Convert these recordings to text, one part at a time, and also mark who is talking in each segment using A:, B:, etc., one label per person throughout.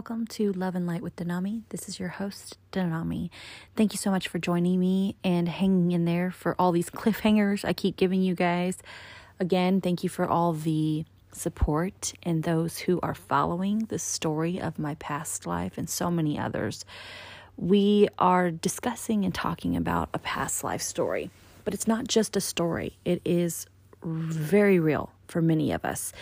A: welcome to Love and Light with Danami. This is your host, Danami. Thank you so much for joining me and hanging in there for all these cliffhangers I keep giving you guys. Again, thank you for all the support and those who are following the story of my past life and so many others. We are discussing and talking about a past life story, but it's not just a story, it is very real for many of us.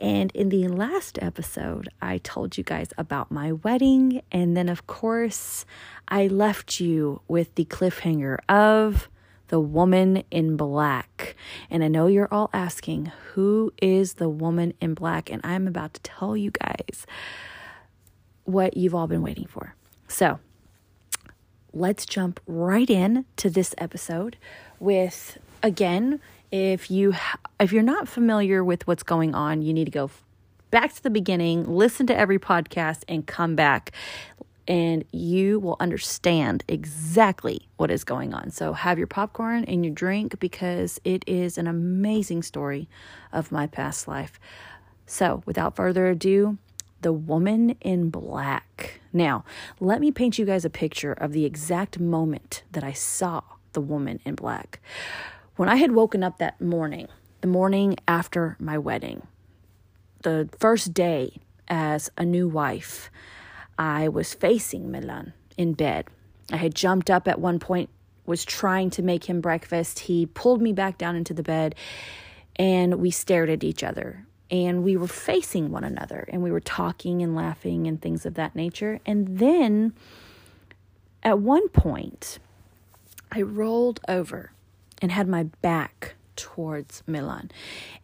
A: And in the last episode, I told you guys about my wedding. And then, of course, I left you with the cliffhanger of the woman in black. And I know you're all asking, who is the woman in black? And I'm about to tell you guys what you've all been waiting for. So, let's jump right in to this episode with again if you if you're not familiar with what's going on, you need to go back to the beginning, listen to every podcast and come back and you will understand exactly what is going on. So have your popcorn and your drink because it is an amazing story of my past life. So, without further ado, the woman in black. Now, let me paint you guys a picture of the exact moment that I saw the woman in black. When I had woken up that morning, the morning after my wedding, the first day as a new wife, I was facing Milan in bed. I had jumped up at one point, was trying to make him breakfast. He pulled me back down into the bed, and we stared at each other. And we were facing one another, and we were talking and laughing and things of that nature. And then at one point, I rolled over and had my back towards Milan.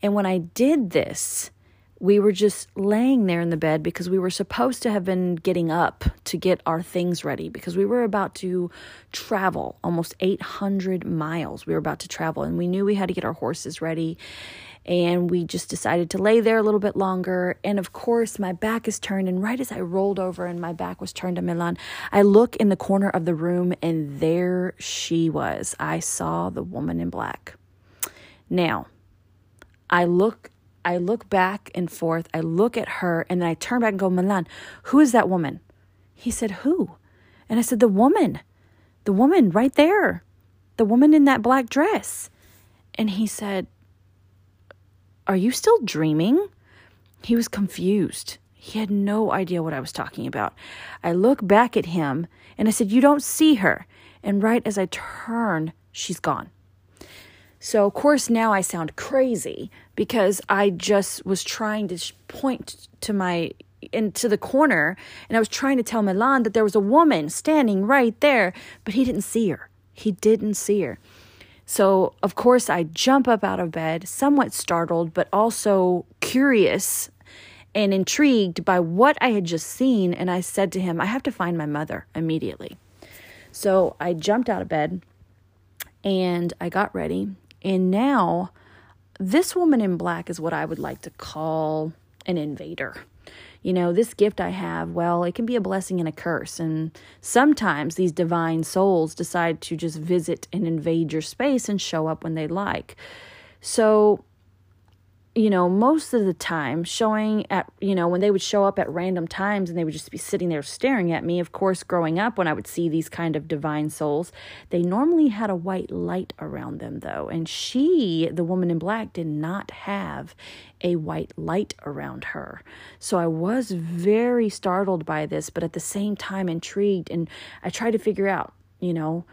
A: And when I did this, we were just laying there in the bed because we were supposed to have been getting up to get our things ready because we were about to travel almost 800 miles. We were about to travel and we knew we had to get our horses ready and we just decided to lay there a little bit longer. And of course, my back is turned, and right as I rolled over and my back was turned to Milan, I look in the corner of the room, and there she was. I saw the woman in black. Now, I look. I look back and forth. I look at her and then I turn back and go, Milan, who is that woman? He said, Who? And I said, The woman. The woman right there. The woman in that black dress. And he said, are you still dreaming? He was confused. He had no idea what I was talking about. I look back at him and I said, You don't see her. And right as I turn, she's gone. So, of course, now I sound crazy because I just was trying to point to my into the corner and I was trying to tell Milan that there was a woman standing right there, but he didn't see her. He didn't see her. So, of course, I jump up out of bed, somewhat startled, but also curious and intrigued by what I had just seen. And I said to him, I have to find my mother immediately. So I jumped out of bed and I got ready. And now, this woman in black is what I would like to call an invader you know, this gift I have, well, it can be a blessing and a curse. And sometimes these divine souls decide to just visit and invade your space and show up when they like. So you know, most of the time showing at, you know, when they would show up at random times and they would just be sitting there staring at me. Of course, growing up, when I would see these kind of divine souls, they normally had a white light around them, though. And she, the woman in black, did not have a white light around her. So I was very startled by this, but at the same time intrigued. And I tried to figure out, you know,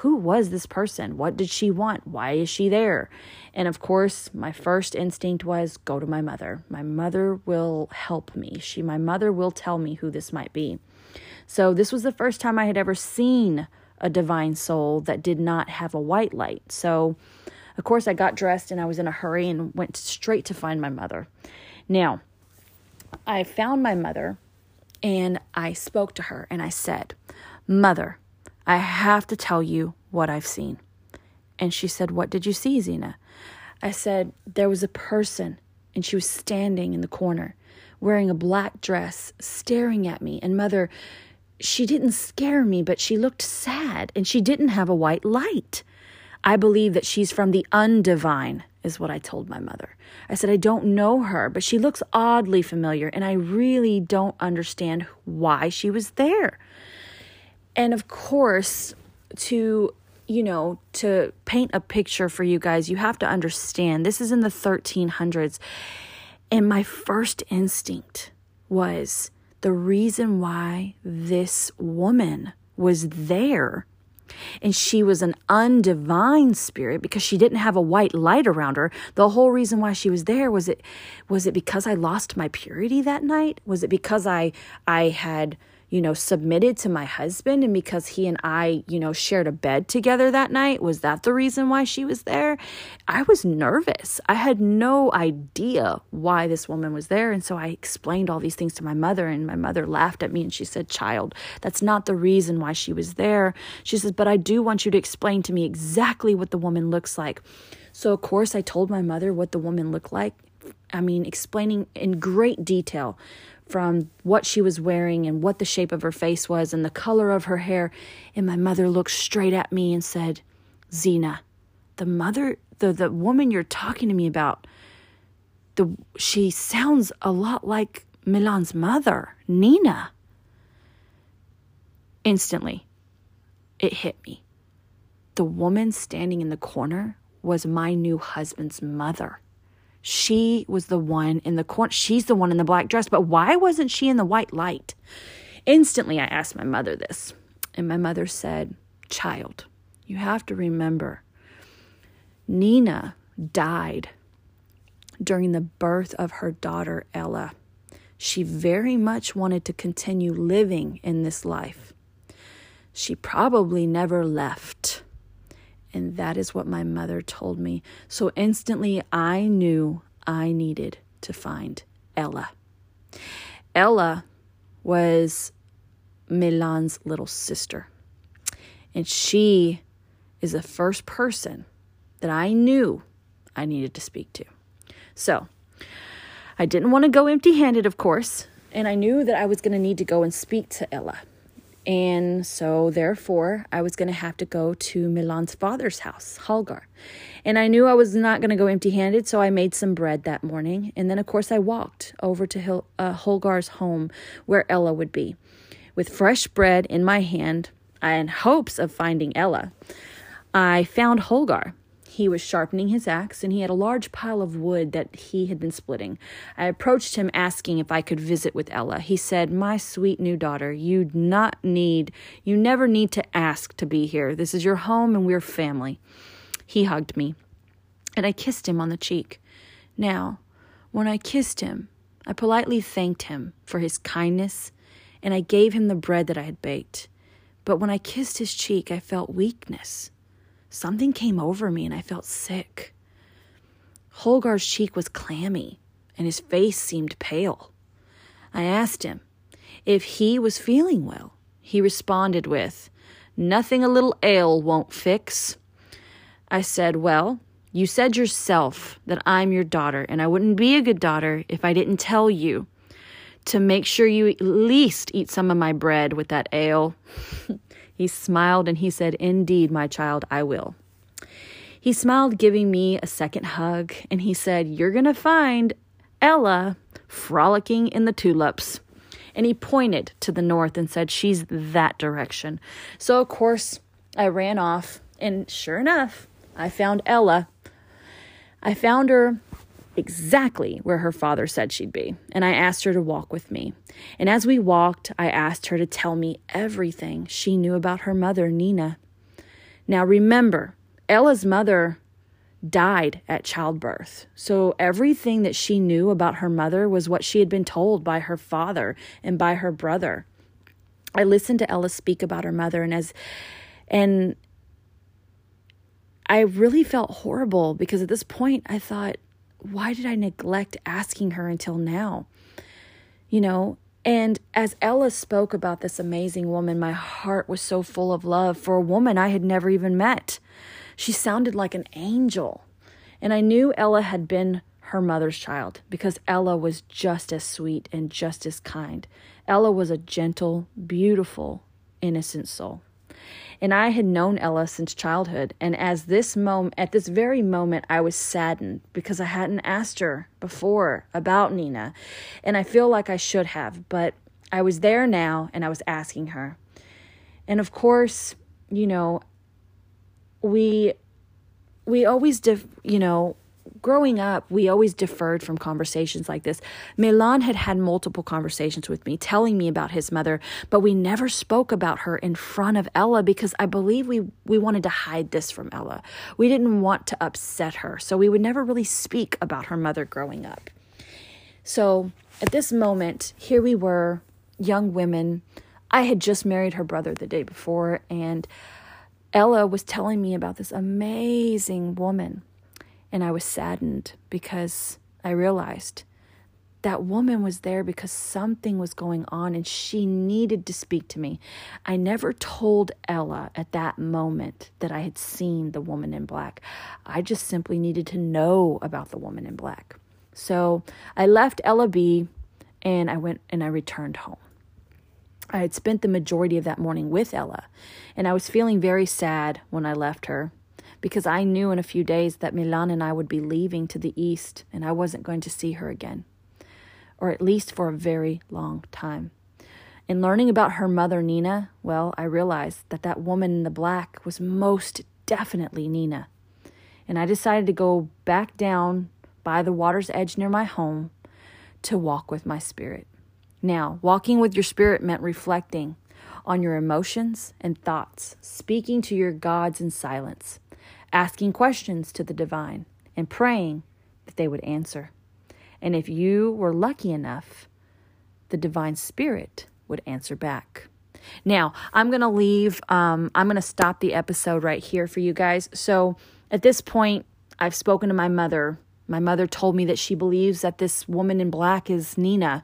A: who was this person? What did she want? Why is she there? And of course, my first instinct was go to my mother. My mother will help me. She my mother will tell me who this might be. So this was the first time I had ever seen a divine soul that did not have a white light. So of course I got dressed and I was in a hurry and went straight to find my mother. Now, I found my mother and I spoke to her and I said, "Mother, I have to tell you what I've seen. And she said, What did you see, Zena? I said, There was a person, and she was standing in the corner, wearing a black dress, staring at me. And mother, she didn't scare me, but she looked sad, and she didn't have a white light. I believe that she's from the undivine, is what I told my mother. I said, I don't know her, but she looks oddly familiar, and I really don't understand why she was there. And of course, to you know, to paint a picture for you guys, you have to understand this is in the 1300s. And my first instinct was the reason why this woman was there. And she was an undivine spirit because she didn't have a white light around her. The whole reason why she was there was it was it because i lost my purity that night? Was it because i i had you know, submitted to my husband and because he and I, you know, shared a bed together that night? Was that the reason why she was there? I was nervous. I had no idea why this woman was there. And so I explained all these things to my mother, and my mother laughed at me and she said, Child, that's not the reason why she was there. She says, But I do want you to explain to me exactly what the woman looks like. So, of course, I told my mother what the woman looked like. I mean, explaining in great detail from what she was wearing and what the shape of her face was and the color of her hair. And my mother looked straight at me and said, Zena, the mother, the, the woman you're talking to me about, the, she sounds a lot like Milan's mother, Nina. Instantly, it hit me. The woman standing in the corner was my new husband's mother. She was the one in the corner. She's the one in the black dress, but why wasn't she in the white light? Instantly, I asked my mother this, and my mother said, Child, you have to remember, Nina died during the birth of her daughter, Ella. She very much wanted to continue living in this life. She probably never left. And that is what my mother told me. So instantly I knew I needed to find Ella. Ella was Milan's little sister. And she is the first person that I knew I needed to speak to. So I didn't want to go empty handed, of course, and I knew that I was going to need to go and speak to Ella. And so, therefore, I was going to have to go to Milan's father's house, Holgar. And I knew I was not going to go empty handed, so I made some bread that morning. And then, of course, I walked over to Hil- uh, Holgar's home where Ella would be with fresh bread in my hand in hopes of finding Ella. I found Holgar he was sharpening his axe and he had a large pile of wood that he had been splitting. I approached him asking if I could visit with Ella. He said, My sweet new daughter, you'd not need, you never need to ask to be here. This is your home and we're family. He hugged me and I kissed him on the cheek. Now, when I kissed him, I politely thanked him for his kindness and I gave him the bread that I had baked. But when I kissed his cheek, I felt weakness something came over me and I felt sick. Holgar's cheek was clammy and his face seemed pale. I asked him if he was feeling well. He responded with, Nothing a little ale won't fix. I said, Well, you said yourself that I'm your daughter, and I wouldn't be a good daughter if I didn't tell you to make sure you at least eat some of my bread with that ale. He smiled and he said, Indeed, my child, I will. He smiled, giving me a second hug, and he said, You're going to find Ella frolicking in the tulips. And he pointed to the north and said, She's that direction. So, of course, I ran off, and sure enough, I found Ella. I found her exactly where her father said she'd be, and I asked her to walk with me. And as we walked, I asked her to tell me everything she knew about her mother, Nina. Now remember, Ella's mother died at childbirth. So everything that she knew about her mother was what she had been told by her father and by her brother. I listened to Ella speak about her mother and as and I really felt horrible because at this point I thought why did I neglect asking her until now? You know, and as Ella spoke about this amazing woman, my heart was so full of love for a woman I had never even met. She sounded like an angel. And I knew Ella had been her mother's child because Ella was just as sweet and just as kind. Ella was a gentle, beautiful, innocent soul. And I had known Ella since childhood, and as this moment at this very moment I was saddened because I hadn't asked her before about Nina. And I feel like I should have, but I was there now and I was asking her. And of course, you know, we we always def, you know, growing up, we always deferred from conversations like this. Milan had had multiple conversations with me, telling me about his mother, but we never spoke about her in front of Ella because I believe we, we wanted to hide this from Ella. We didn't want to upset her, so we would never really speak about her mother growing up. So at this moment, here we were, young women. I had just married her brother the day before, and Ella was telling me about this amazing woman and I was saddened because I realized that woman was there because something was going on and she needed to speak to me. I never told Ella at that moment that I had seen the woman in black. I just simply needed to know about the woman in black. So I left Ella B and I went and I returned home. I had spent the majority of that morning with Ella, and I was feeling very sad when I left her because I knew in a few days that Milan and I would be leaving to the east and I wasn't going to see her again, or at least for a very long time. In learning about her mother, Nina, well, I realized that that woman in the black was most definitely Nina. And I decided to go back down by the water's edge near my home to walk with my spirit. Now, walking with your spirit meant reflecting on your emotions and thoughts, speaking to your gods in silence asking questions to the divine, and praying that they would answer. And if you were lucky enough, the divine spirit would answer back. Now, I'm going to leave, um, I'm going to stop the episode right here for you guys. So at this point, I've spoken to my mother. My mother told me that she believes that this woman in black is Nina.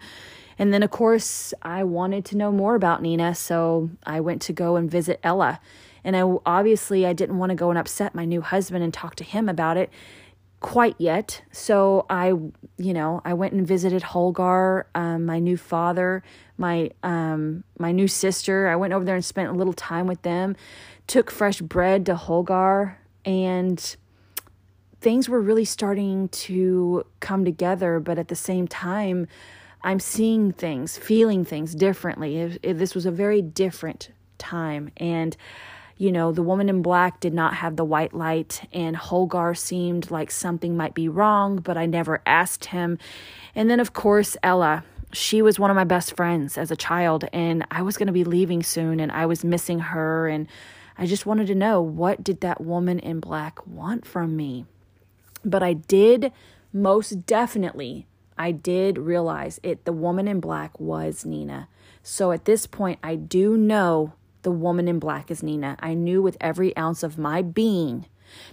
A: And then, of course, I wanted to know more about Nina, so I went to go and visit Ella. And I obviously I didn't want to go and upset my new husband and talk to him about it quite yet. So I, you know, I went and visited Holgar, um, my new father, my um, my new sister. I went over there and spent a little time with them. Took fresh bread to Holgar, and things were really starting to come together. But at the same time, I'm seeing things, feeling things differently. It, it, this was a very different time, and you know, the woman in black did not have the white light, and Holgar seemed like something might be wrong, but I never asked him. And then, of course, Ella. She was one of my best friends as a child, and I was going to be leaving soon, and I was missing her. And I just wanted to know what did that woman in black want from me? But I did most definitely, I did realize it. The woman in black was Nina. So at this point, I do know the woman in black is Nina. I knew with every ounce of my being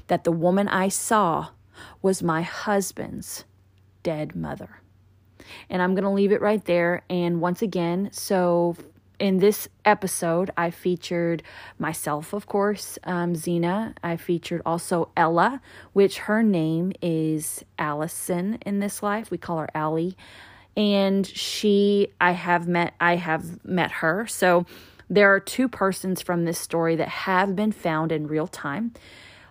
A: that the woman I saw was my husband's dead mother. And I'm going to leave it right there. And once again, so in this episode, I featured myself, of course, um, Zena. I featured also Ella, which her name is Allison in this life. We call her Allie. And she, I have met, I have met her. So there are two persons from this story that have been found in real time.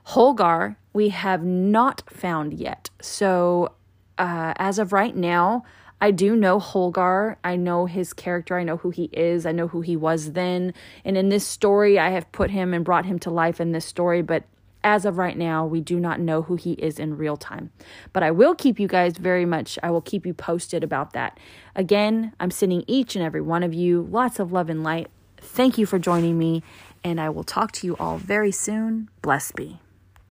A: Holgar, we have not found yet. So, uh, as of right now, I do know Holgar. I know his character. I know who he is. I know who he was then. And in this story, I have put him and brought him to life in this story. But as of right now, we do not know who he is in real time. But I will keep you guys very much, I will keep you posted about that. Again, I'm sending each and every one of you lots of love and light. Thank you for joining me, and I will talk to you all very soon. Bless be.